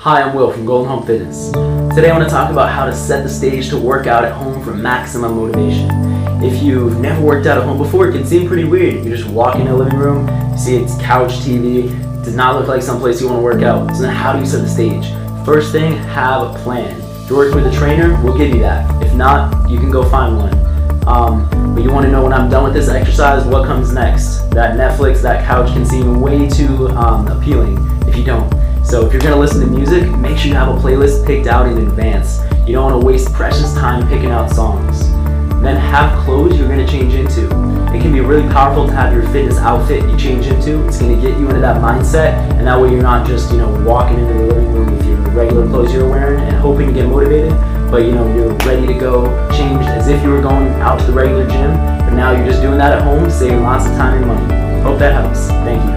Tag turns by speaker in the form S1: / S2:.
S1: Hi, I'm Will from Golden Home Fitness. Today I want to talk about how to set the stage to work out at home for maximum motivation. If you've never worked out at home before, it can seem pretty weird. You just walk into a living room, see it's couch TV, it does not look like someplace you want to work out. So then how do you set the stage? First thing, have a plan. If you're working with a trainer, we'll give you that. If not, you can go find one. Um, but you want to know when I'm done with this exercise, what comes next? That Netflix, that couch can seem way too um, appealing if you don't. So if you're gonna listen to music, make sure you have a playlist picked out in advance. You don't wanna waste precious time picking out songs. Then have clothes you're gonna change into. It can be really powerful to have your fitness outfit you change into. It's gonna get you into that mindset, and that way you're not just, you know, walking into the living room with your regular clothes you're wearing and hoping to get motivated, but you know, you're ready to go changed as if you were going out to the regular gym, but now you're just doing that at home, saving lots of time and money. Hope that helps. Thank you.